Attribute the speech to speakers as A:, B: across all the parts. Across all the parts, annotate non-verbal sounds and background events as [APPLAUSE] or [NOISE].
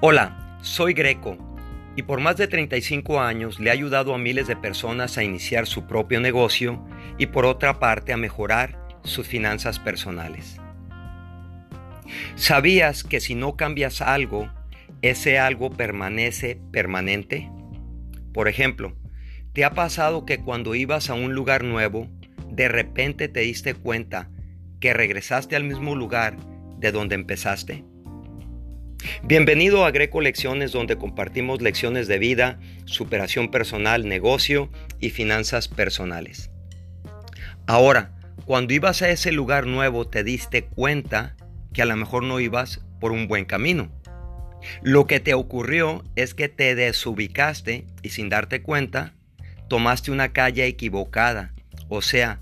A: Hola, soy Greco y por más de 35 años le he ayudado a miles de personas a iniciar su propio negocio y por otra parte a mejorar sus finanzas personales. ¿Sabías que si no cambias algo, ese algo permanece permanente? Por ejemplo, ¿te ha pasado que cuando ibas a un lugar nuevo, de repente te diste cuenta que regresaste al mismo lugar de donde empezaste? Bienvenido a Greco Lecciones donde compartimos lecciones de vida, superación personal, negocio y finanzas personales. Ahora, cuando ibas a ese lugar nuevo te diste cuenta que a lo mejor no ibas por un buen camino. Lo que te ocurrió es que te desubicaste y sin darte cuenta tomaste una calle equivocada, o sea,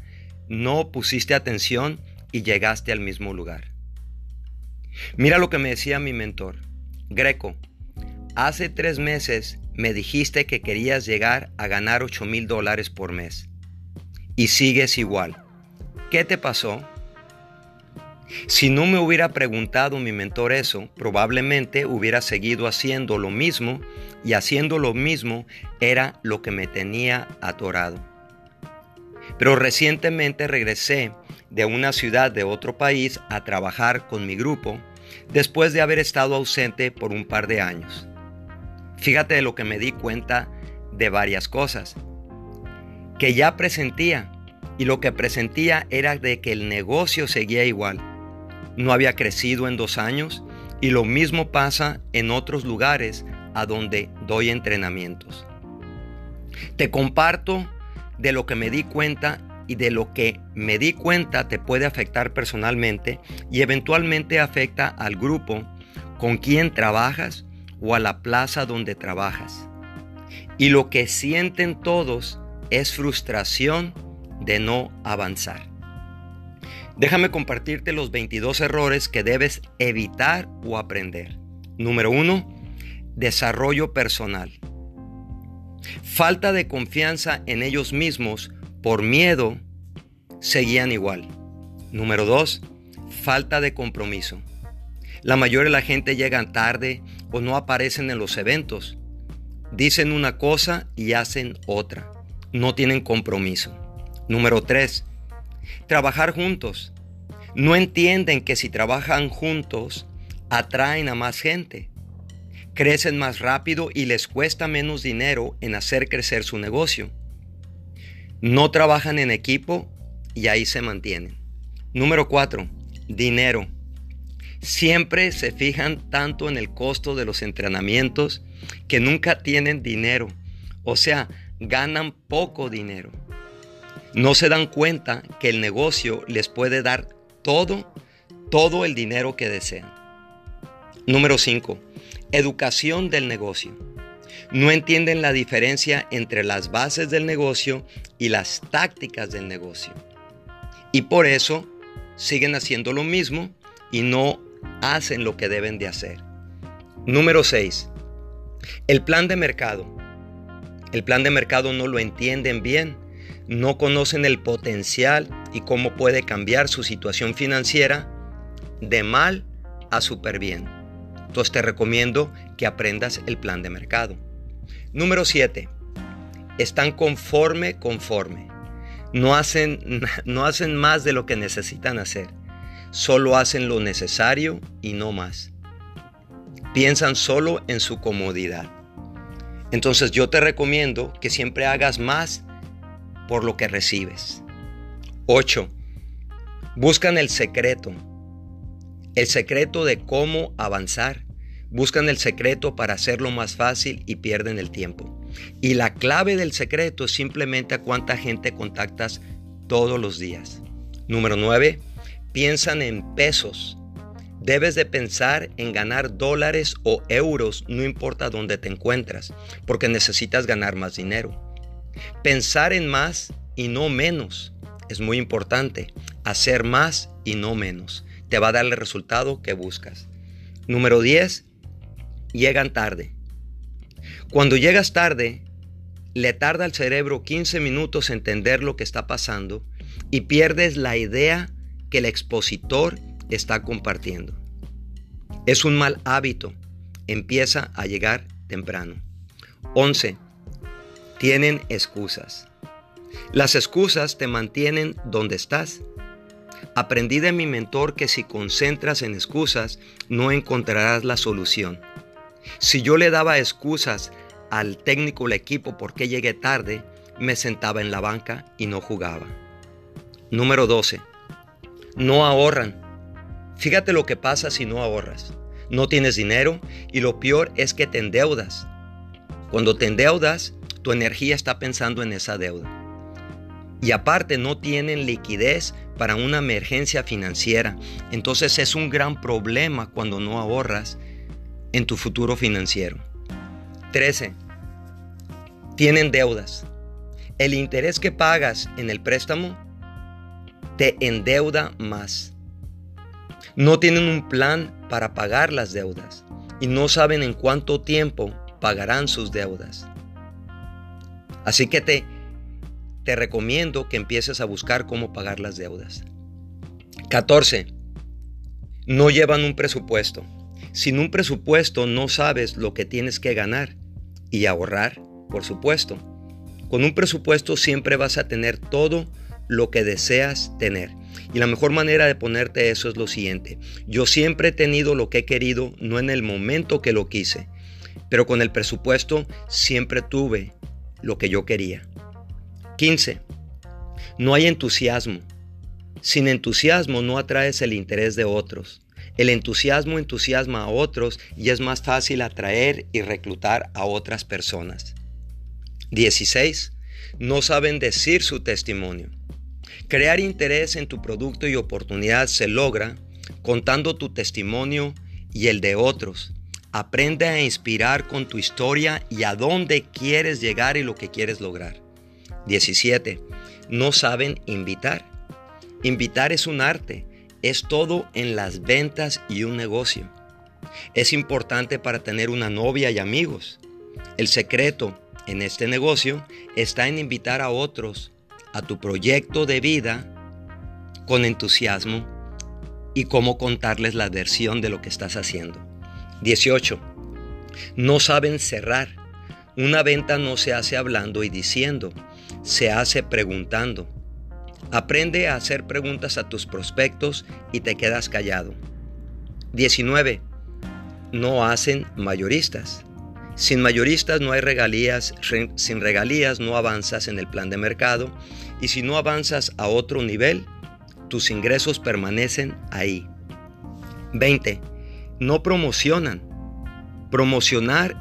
A: no pusiste atención y llegaste al mismo lugar. Mira lo que me decía mi mentor. Greco, hace tres meses me dijiste que querías llegar a ganar 8 mil dólares por mes. Y sigues igual. ¿Qué te pasó? Si no me hubiera preguntado mi mentor eso, probablemente hubiera seguido haciendo lo mismo y haciendo lo mismo era lo que me tenía atorado. Pero recientemente regresé de una ciudad de otro país a trabajar con mi grupo después de haber estado ausente por un par de años. Fíjate de lo que me di cuenta de varias cosas que ya presentía y lo que presentía era de que el negocio seguía igual. No había crecido en dos años y lo mismo pasa en otros lugares a donde doy entrenamientos. Te comparto de lo que me di cuenta y de lo que me di cuenta te puede afectar personalmente y eventualmente afecta al grupo con quien trabajas o a la plaza donde trabajas. Y lo que sienten todos es frustración de no avanzar. Déjame compartirte los 22 errores que debes evitar o aprender. Número 1. Desarrollo personal. Falta de confianza en ellos mismos por miedo, seguían igual. Número dos, falta de compromiso. La mayoría de la gente llega tarde o no aparecen en los eventos. Dicen una cosa y hacen otra. No tienen compromiso. Número tres, trabajar juntos. No entienden que si trabajan juntos, atraen a más gente. Crecen más rápido y les cuesta menos dinero en hacer crecer su negocio no trabajan en equipo y ahí se mantienen. Número 4. Dinero. Siempre se fijan tanto en el costo de los entrenamientos que nunca tienen dinero. O sea, ganan poco dinero. No se dan cuenta que el negocio les puede dar todo, todo el dinero que desean. Número 5. Educación del negocio no entienden la diferencia entre las bases del negocio y las tácticas del negocio. Y por eso siguen haciendo lo mismo y no hacen lo que deben de hacer. Número 6. El plan de mercado. El plan de mercado no lo entienden bien, no conocen el potencial y cómo puede cambiar su situación financiera de mal a súper bien. Entonces te recomiendo que aprendas el plan de mercado. Número 7. Están conforme, conforme. No hacen, [LAUGHS] no hacen más de lo que necesitan hacer. Solo hacen lo necesario y no más. Piensan solo en su comodidad. Entonces yo te recomiendo que siempre hagas más por lo que recibes. 8. Buscan el secreto. El secreto de cómo avanzar. Buscan el secreto para hacerlo más fácil y pierden el tiempo. Y la clave del secreto es simplemente a cuánta gente contactas todos los días. Número 9. Piensan en pesos. Debes de pensar en ganar dólares o euros, no importa dónde te encuentras, porque necesitas ganar más dinero. Pensar en más y no menos es muy importante. Hacer más y no menos. Te va a dar el resultado que buscas. Número 10 llegan tarde. Cuando llegas tarde, le tarda al cerebro 15 minutos entender lo que está pasando y pierdes la idea que el expositor está compartiendo. Es un mal hábito empieza a llegar temprano. 11. Tienen excusas. Las excusas te mantienen donde estás. Aprendí de mi mentor que si concentras en excusas, no encontrarás la solución. Si yo le daba excusas al técnico del equipo porque llegué tarde, me sentaba en la banca y no jugaba. Número 12. No ahorran. Fíjate lo que pasa si no ahorras. No tienes dinero y lo peor es que te endeudas. Cuando te endeudas, tu energía está pensando en esa deuda. Y aparte no tienen liquidez para una emergencia financiera. Entonces es un gran problema cuando no ahorras en tu futuro financiero. 13. Tienen deudas. El interés que pagas en el préstamo te endeuda más. No tienen un plan para pagar las deudas y no saben en cuánto tiempo pagarán sus deudas. Así que te, te recomiendo que empieces a buscar cómo pagar las deudas. 14. No llevan un presupuesto. Sin un presupuesto no sabes lo que tienes que ganar y ahorrar, por supuesto. Con un presupuesto siempre vas a tener todo lo que deseas tener. Y la mejor manera de ponerte eso es lo siguiente. Yo siempre he tenido lo que he querido, no en el momento que lo quise, pero con el presupuesto siempre tuve lo que yo quería. 15. No hay entusiasmo. Sin entusiasmo no atraes el interés de otros. El entusiasmo entusiasma a otros y es más fácil atraer y reclutar a otras personas. 16. No saben decir su testimonio. Crear interés en tu producto y oportunidad se logra contando tu testimonio y el de otros. Aprende a inspirar con tu historia y a dónde quieres llegar y lo que quieres lograr. 17. No saben invitar. Invitar es un arte, es todo en las ventas y un negocio. Es importante para tener una novia y amigos. El secreto en este negocio está en invitar a otros a tu proyecto de vida con entusiasmo y cómo contarles la versión de lo que estás haciendo. 18. No saben cerrar. Una venta no se hace hablando y diciendo, se hace preguntando. Aprende a hacer preguntas a tus prospectos y te quedas callado. 19. No hacen mayoristas. Sin mayoristas no hay regalías, sin regalías no avanzas en el plan de mercado y si no avanzas a otro nivel, tus ingresos permanecen ahí. 20. No promocionan. Promocionar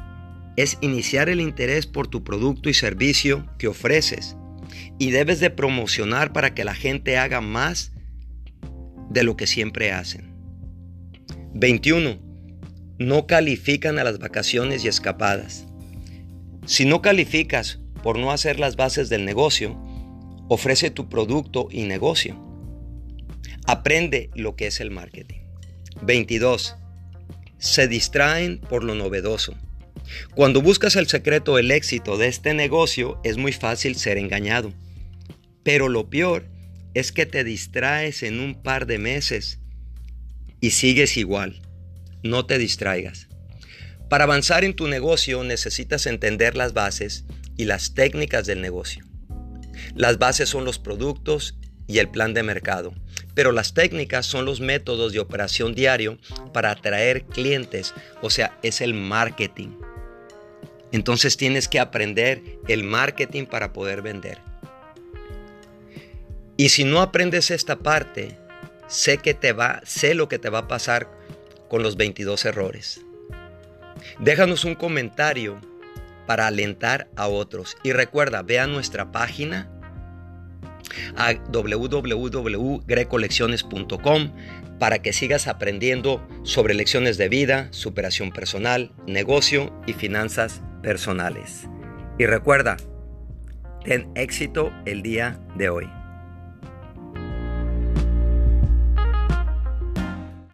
A: es iniciar el interés por tu producto y servicio que ofreces y debes de promocionar para que la gente haga más de lo que siempre hacen. 21 no califican a las vacaciones y escapadas. Si no calificas por no hacer las bases del negocio, ofrece tu producto y negocio. Aprende lo que es el marketing. 22. Se distraen por lo novedoso. Cuando buscas el secreto del éxito de este negocio es muy fácil ser engañado. Pero lo peor es que te distraes en un par de meses y sigues igual no te distraigas. Para avanzar en tu negocio necesitas entender las bases y las técnicas del negocio. Las bases son los productos y el plan de mercado, pero las técnicas son los métodos de operación diario para atraer clientes, o sea, es el marketing. Entonces tienes que aprender el marketing para poder vender. Y si no aprendes esta parte, sé que te va, sé lo que te va a pasar con los 22 errores. Déjanos un comentario para alentar a otros. Y recuerda, ve a nuestra página a www.grecolecciones.com para que sigas aprendiendo sobre lecciones de vida, superación personal, negocio y finanzas personales. Y recuerda, ten éxito el día de hoy.